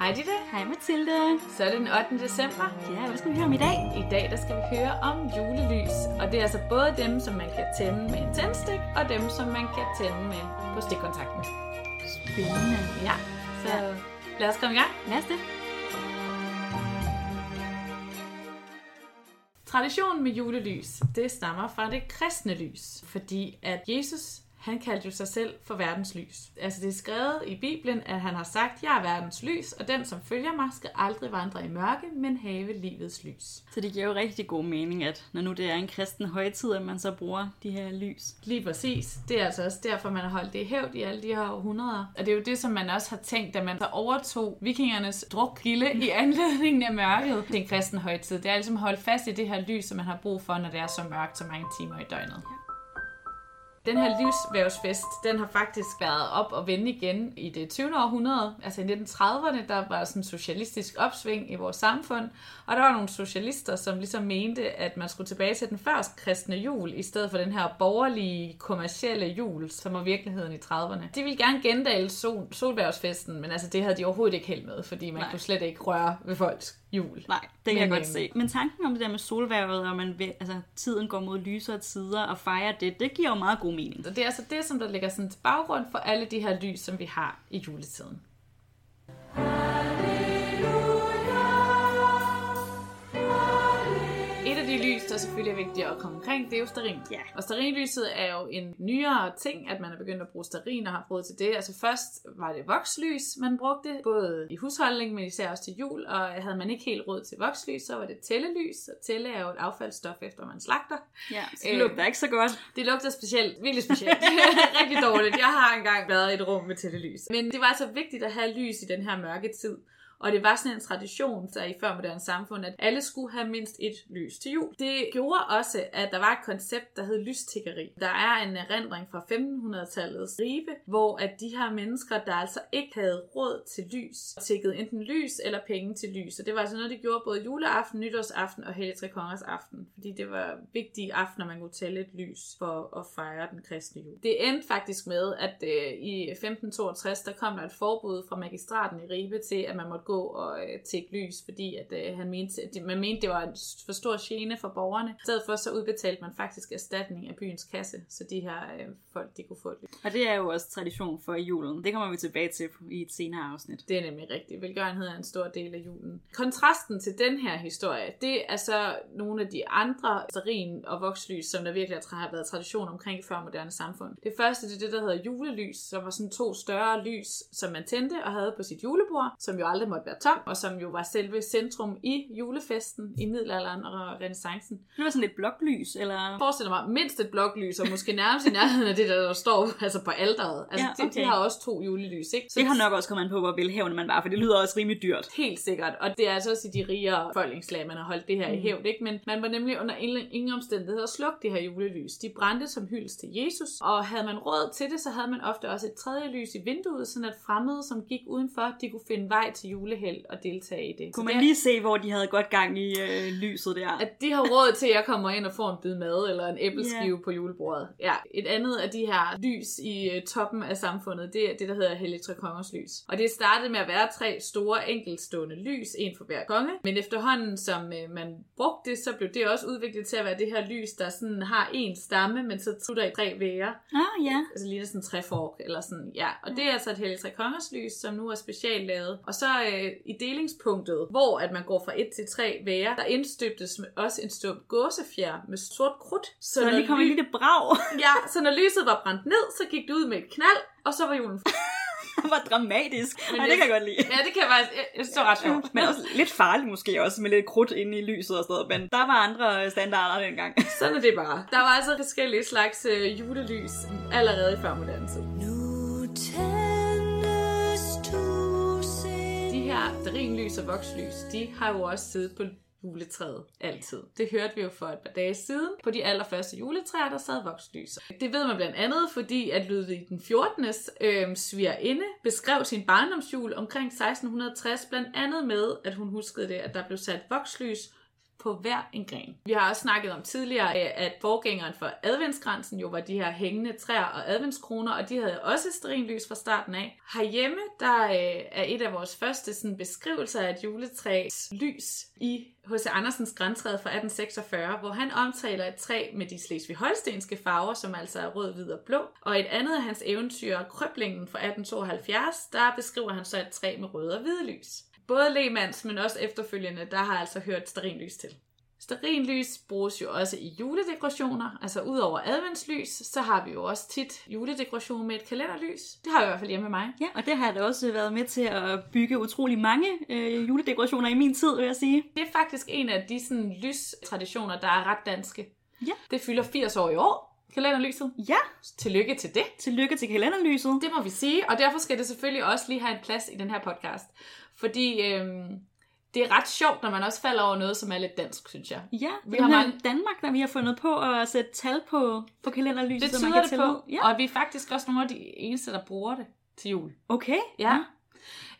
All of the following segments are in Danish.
Hej Ditte. Hej Mathilde. Så er det den 8. december. Ja, hvad skal vi høre om i dag? I dag der skal vi høre om julelys. Og det er altså både dem, som man kan tænde med en tændstik, og dem, som man kan tænde med på stikkontakten. Spændende. Ja, så Ja. lad os komme i gang. Lad os det. Traditionen med julelys, det stammer fra det kristne lys, fordi at Jesus, han kaldte jo sig selv for verdens lys. Altså det er skrevet i Bibelen, at han har sagt, jeg er verdens lys, og den, som følger mig, skal aldrig vandre i mørke, men have livets lys. Så det giver jo rigtig god mening, at når nu det er en kristen højtid, at man så bruger de her lys. Lige præcis. Det er altså også derfor, man har holdt det i hævd i alle de her århundreder. Og det er jo det, som man også har tænkt, da man så overtog vikingernes drukgilde i anledningen af mørket. Det er en kristen højtid. Det er at holde fast i det her lys, som man har brug for, når det er så mørkt så mange timer i døgnet. Den her livsvævsfest, den har faktisk været op og vende igen i det 20. århundrede. Altså i 1930'erne, der var sådan en socialistisk opsving i vores samfund, og der var nogle socialister, som ligesom mente, at man skulle tilbage til den første kristne jul, i stedet for den her borgerlige, kommercielle jul, som var virkeligheden i 30'erne. De ville gerne gendale sol, solværvsfesten, men altså det havde de overhovedet ikke held med, fordi man Nej. kunne slet ikke røre ved folks jul. Nej, det kan jeg Men, godt se. Men tanken om det der med solværvet, og man vil, altså, tiden går mod lysere tider og fejrer det, det giver jo meget god mening. Så det er altså det, som der ligger sådan til baggrund for alle de her lys, som vi har i juletiden. Et af de lys, der selvfølgelig er vigtigt at komme omkring, det er jo sterin. Ja. Og sterinlyset er jo en nyere ting, at man er begyndt at bruge sterin og har råd til det. Altså først var det vokslys, man brugte, både i husholdning, men især også til jul. Og havde man ikke helt råd til vokslys, så var det tællelys. Og tælle er jo et affaldsstof, efter man slagter. Ja, så Øh, det lugter ikke så godt. Det lugter specielt, virkelig specielt. Rigtig dårligt. Jeg har engang været i et rum med tættelys. Men det var altså vigtigt at have lys i den her mørke tid. Og det var sådan en tradition der i førmoderne samfund, at alle skulle have mindst et lys til jul. Det gjorde også, at der var et koncept, der hed lystikkeri. Der er en erindring fra 1500-tallets Ribe, hvor at de her mennesker, der altså ikke havde råd til lys, tikkede enten lys eller penge til lys. Og det var altså noget, de gjorde både juleaften, nytårsaften og Hellig Tre Kongers aften. Fordi det var vigtige aftener, man kunne tælle et lys for at fejre den kristne jul. Det endte faktisk med, at øh, i 1562, der kom der et forbud fra magistraten i Ribe til, at man måtte gå og øh, tække lys, fordi at, øh, han mente, at det, man mente, det var en for stor gene for borgerne. I stedet for, så udbetalte man faktisk erstatning af byens kasse, så de her øh, folk, de kunne få et lys. Og det er jo også tradition for julen. Det kommer vi tilbage til i et senere afsnit. Det er nemlig rigtigt. Velgørenhed er en stor del af julen. Kontrasten til den her historie, det er så nogle af de andre sterin og vokslys, som der virkelig har været tradition omkring i førmoderne samfund. Det første det er det, der hedder julelys, som var sådan to større lys, som man tændte og havde på sit julebord, som jo aldrig måtte være tom, og som jo var selve centrum i julefesten i middelalderen og renaissancen. Det var sådan lidt bloklys, eller... Forestiller mig mindst et bloklys, og måske nærmest i nærheden af det, der, der står altså på alderet. Altså, Ja, okay. de, de har også to julelys, ikke? Så Det har nok også kommet an på, hvor velhævende man var, for det lyder også rimelig dyrt. Helt sikkert, og det er altså også i de rigere folkeslag, man har holdt det her mm. i hævd, ikke? Men man var nemlig under ingen omstændigheder slukke det her julelys. De brændte som hyldes til Jesus, og havde man råd til det, så havde man ofte også et tredje lys i vinduet, sådan at fremmede, som gik udenfor, de kunne finde vej til julehæld og deltage i det. Kunne man det, lige se, hvor de havde godt gang i øh, lyset der? at de har råd til, at jeg kommer ind og får en bid mad eller en æbleskive Ja. yeah. på julebordet. Ja, et andet af de her lys i øh, toppen af samfundet, det er det, der hedder Hellig Tre Kongers lys. Og det startede med at være tre store enkeltstående lys, en for hver konge. Men efterhånden, som øh, man brugte det, så blev det også udviklet til at være det her lys, der sådan har en stamme, men så slutter i tre væger. Ah, ja. Altså lige sådan en træfork, eller sådan, ja. Og det er altså et Hellig Tre Kongers lys, som nu er specielt lavet. Og så øh, i delingspunktet, hvor at man går fra et til tre væger, der indstøbtes med også en stump gåsefjer med sort krudt. Så der når lige kom en ly- lille brag. Ja, så når lyset var brændt ned, så gik det ud med et knald, og så var julen var dramatisk. Men Men det- kan jeg godt lide. Ja, det kan jeg faktisk... Jeg, jeg synes, det var ret sjovt. Men også lidt farligt måske også, med lidt krudt inde i lyset og sådan. Men der var andre standarder dengang. Sådan er det bare. Der var altså forskellige slags øh, julelys allerede i førmoderne tid. Her drinlys og vokslys, de har jo også siddet på juletræet altid. Det hørte vi jo for et par dage siden. På de allerførste juletræer, der sad vokslys. Det ved man blandt andet, fordi at Ludvig den 14. Øh, svigerinde beskrev sin barndomsjul omkring 1660, blandt andet med, at hun huskede det, at der blev sat vokslys på hver en gren. Vi har også snakket om tidligere, øh, at forgængeren for adventskransen jo var de her hængende træer og adventskroner, og de havde også sterinlys fra starten af. Herhjemme, der øh, er et af vores første sådan, beskrivelser af et juletræs lys i H.C. Andersens græntræde fra 1846, hvor han omtaler et træ med de slesvig-holstenske farver, som altså er rød, hvid og blå. Og et andet af hans eventyr, Krøblingen fra 1872, der beskriver han så et træ med røde og hvide lys. Både Lehmanns, men også efterfølgende, der har altså hørt sterinlys til. Sterinlys bruges jo også i juledekorationer, altså udover adventslys, så har vi jo også tit juledekoration med et kalenderlys. Det har jeg i hvert fald hjemme med mig. Ja, og det har jeg da også været med til at bygge utrolig mange øh, juledekorationer i min tid, vil jeg sige. Det er faktisk en af de sådan, lystraditioner, der er ret danske. Ja. Det fylder 80 år i år, kalenderlyset. Ja, Tillykke til det. tillykke til kalenderlyset. Det må vi sige, og derfor skal det selvfølgelig også lige have en plads i den her podcast. Fordi øhm, det er ret sjovt, når man også falder over noget, som er lidt dansk, synes jeg. Ja, Vi har mange- Danmark, der vi har fundet på at sætte tal på, på kalenderlyset, Det så man kan det tælle på. Ja, og vi er faktisk også nogle af de eneste, der bruger det til jul. okay. Ja.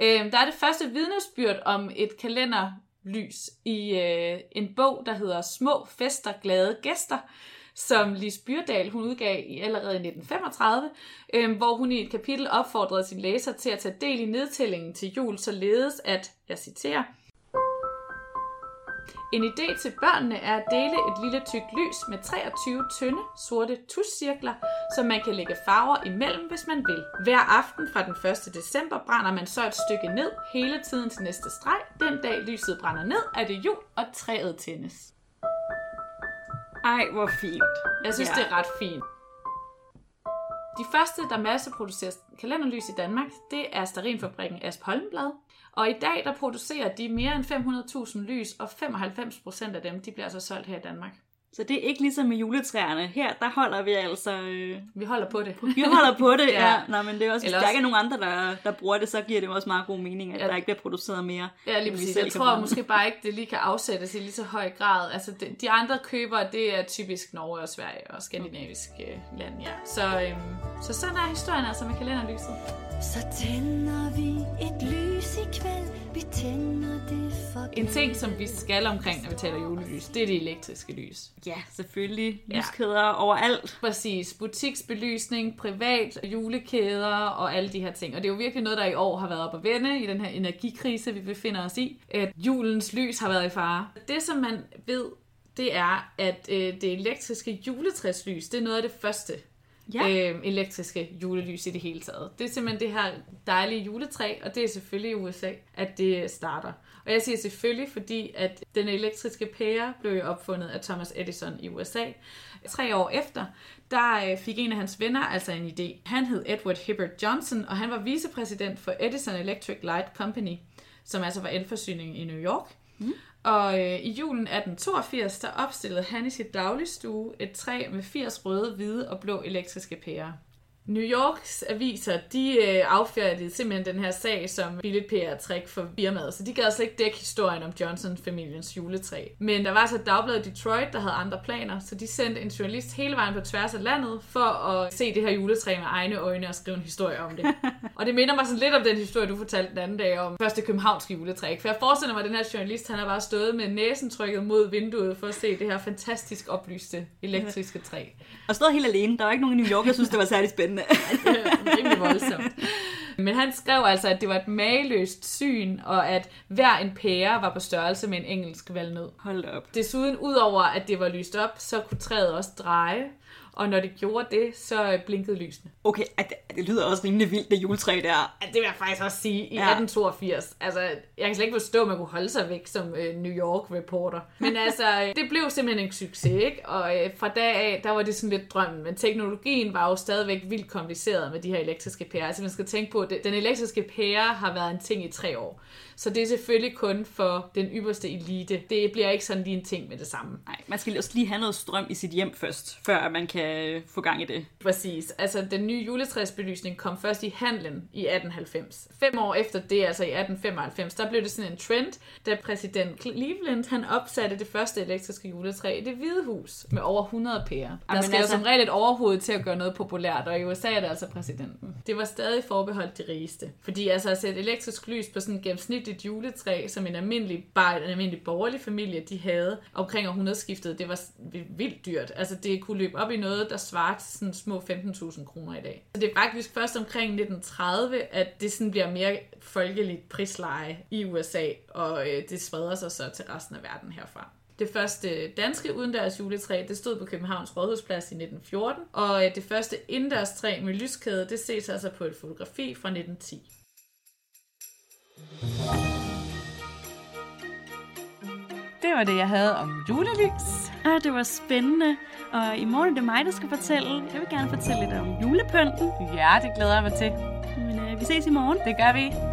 Øhm, der er det første vidnesbyrd om et kalenderlys i øh, en bog, der hedder Små Fester, Glade Gæster, som Lis Byrdal hun udgav i allerede i 1935, øh, hvor hun i et kapitel opfordrede sin læser til at tage del i nedtællingen til jul, således at, jeg citerer, en idé til børnene er at dele et lille tykt lys med 23 tynde, sorte tuscirkler, som man kan lægge farver imellem, hvis man vil. Hver aften fra den 1. december brænder man så et stykke ned hele tiden til næste streg. Den dag lyset brænder ned, er det jul, og træet tændes. Ej, hvor fint. Jeg synes, Ja. det er ret fint. De første, der masseproducerer kalenderlys i Danmark, det er Starinfabrikken Asp Holmblad. Og i dag, der producerer de mere end 500.000 lys, og 95% af dem, de bliver altså solgt her i Danmark. Så det er ikke ligesom med juletræerne. Her, der holder vi altså... Øh, Vi holder på det. vi holder på det, ja. Ja. Nå, men det er også, hvis Eller der også- ikke er nogen andre, der, der bruger det, så giver det også meget god mening, at Ja. der ikke bliver produceret mere. Ja, lige præcis. Jeg tror måske bare ikke, det lige kan afsættes i lige så høj grad. Altså, de, de andre købere, det er typisk Norge og Sverige og skandinaviske lande, ja. Så, øhm, så sådan er historien altså med kalenderlyset. Så tænder vi et lys i kvæld Vi tænder En ting, som vi skal omkring, når vi taler julelys, det er det elektriske lys. Ja, selvfølgelig. Ja. Lyskæder overalt. Præcis. Butiksbelysning, privat, julekæder og alle de her ting. Og det er jo virkelig noget, der i år har været op at vende i den her energikrise, vi befinder os i. At julens lys har været i fare. Det, som man ved, det er, at øh, det elektriske juletræslys, det er noget af det første Ja. øh, elektriske julelys i det hele taget. Det er simpelthen det her dejlige juletræ, og det er selvfølgelig i USA, at det starter. Og jeg siger selvfølgelig, fordi at den elektriske pære blev opfundet af Thomas Edison i USA. Tre år efter, der øh, fik en af hans venner altså en idé. Han hed Edward Hibbert Johnson, og han var vicepræsident for Edison Electric Light Company, som altså var elforsyning i New York. Mm. Og øh, i julen 1882, der opstillede han i sit dagligstue et træ med 80 røde, hvide og blå elektriske pærer. New Yorks aviser, de øh, affærdede simpelthen den her sag som billigt PR-træk for firmaet, så de gad slet ikke dække historien om Johnson-familiens juletræ. Men der var så Dagbladet Detroit, der havde andre planer, så de sendte en journalist hele vejen på tværs af landet for at se det her juletræ med egne øjne og skrive en historie om det. og det minder mig sådan lidt om den historie, du fortalte den anden dag om første københavnske juletræ. For jeg forestiller mig, at den her journalist, han har bare stået med næsen trykket mod vinduet for at se det her fantastisk oplyste elektriske træ. Og stod helt alene. Der var ikke nogen i New York, der synes, det var særlig spændende. Det er rimelig voldsomt. Men han skrev altså, at det var et mageløst syn, og at hver en pære var på størrelse med en engelsk valnød. Hold op. Desuden, udover at det var lyst op, så kunne træet også dreje, og når det gjorde det, så blinkede lysene. Okay, at det lyder også rimelig vildt, det juletræ der. Ja, det vil jeg faktisk også sige, i Ja. 1882. Altså, jeg kan slet ikke forstå, at man kunne holde sig væk som øh, New York-reporter. Men altså, øh, det blev simpelthen en succes, ikke? Og øh, fra dag af, der var det sådan lidt drømmen. Men teknologien var jo stadigvæk vildt kompliceret med de her elektriske pærer. Altså, man skal tænke på, at den elektriske pære har været en ting i tre år. Så det er selvfølgelig kun for den ypperste elite. Det bliver ikke sådan lige en ting med det samme. Nej, man skal også lige have noget strøm i sit hjem først, før man kan kan få gang i det. Præcis. Altså, den nye juletræsbelysning kom først i handlen i 1890. Fem år efter det, altså i 1895, der blev det sådan en trend, da præsident Cleveland han opsatte det første elektriske juletræ i det hvide hus med over 100 pærer. Der skal altså- som regel et overhoved til at gøre noget populært, og i USA er det altså præsidenten. Det var stadig forbeholdt de rigeste. Fordi altså at sætte elektrisk lys på sådan et gennemsnitligt juletræ, som en almindelig, bare en almindelig borgerlig familie, de havde omkring århundredeskiftet, det var vildt dyrt. Altså det kunne løbe op i noget, der svarer til sådan små 15.000 kroner i dag. Så det er faktisk først omkring 1930, at det sådan bliver mere folkeligt prisleje i USA, og øh, det spreder sig så til resten af verden herfra. Det første danske udendørs juletræ, det stod på Københavns Rådhusplads i 1914, og øh, det første indendørs træ med lyskæde, det ses altså på et fotografi fra 1910 var det, jeg havde om julelys. Ah, det var spændende. Og i morgen er det mig, der skal fortælle. Jeg vil gerne fortælle lidt om julepynten. Ja, det glæder jeg mig til. Men øh, vi ses i morgen. Det gør vi.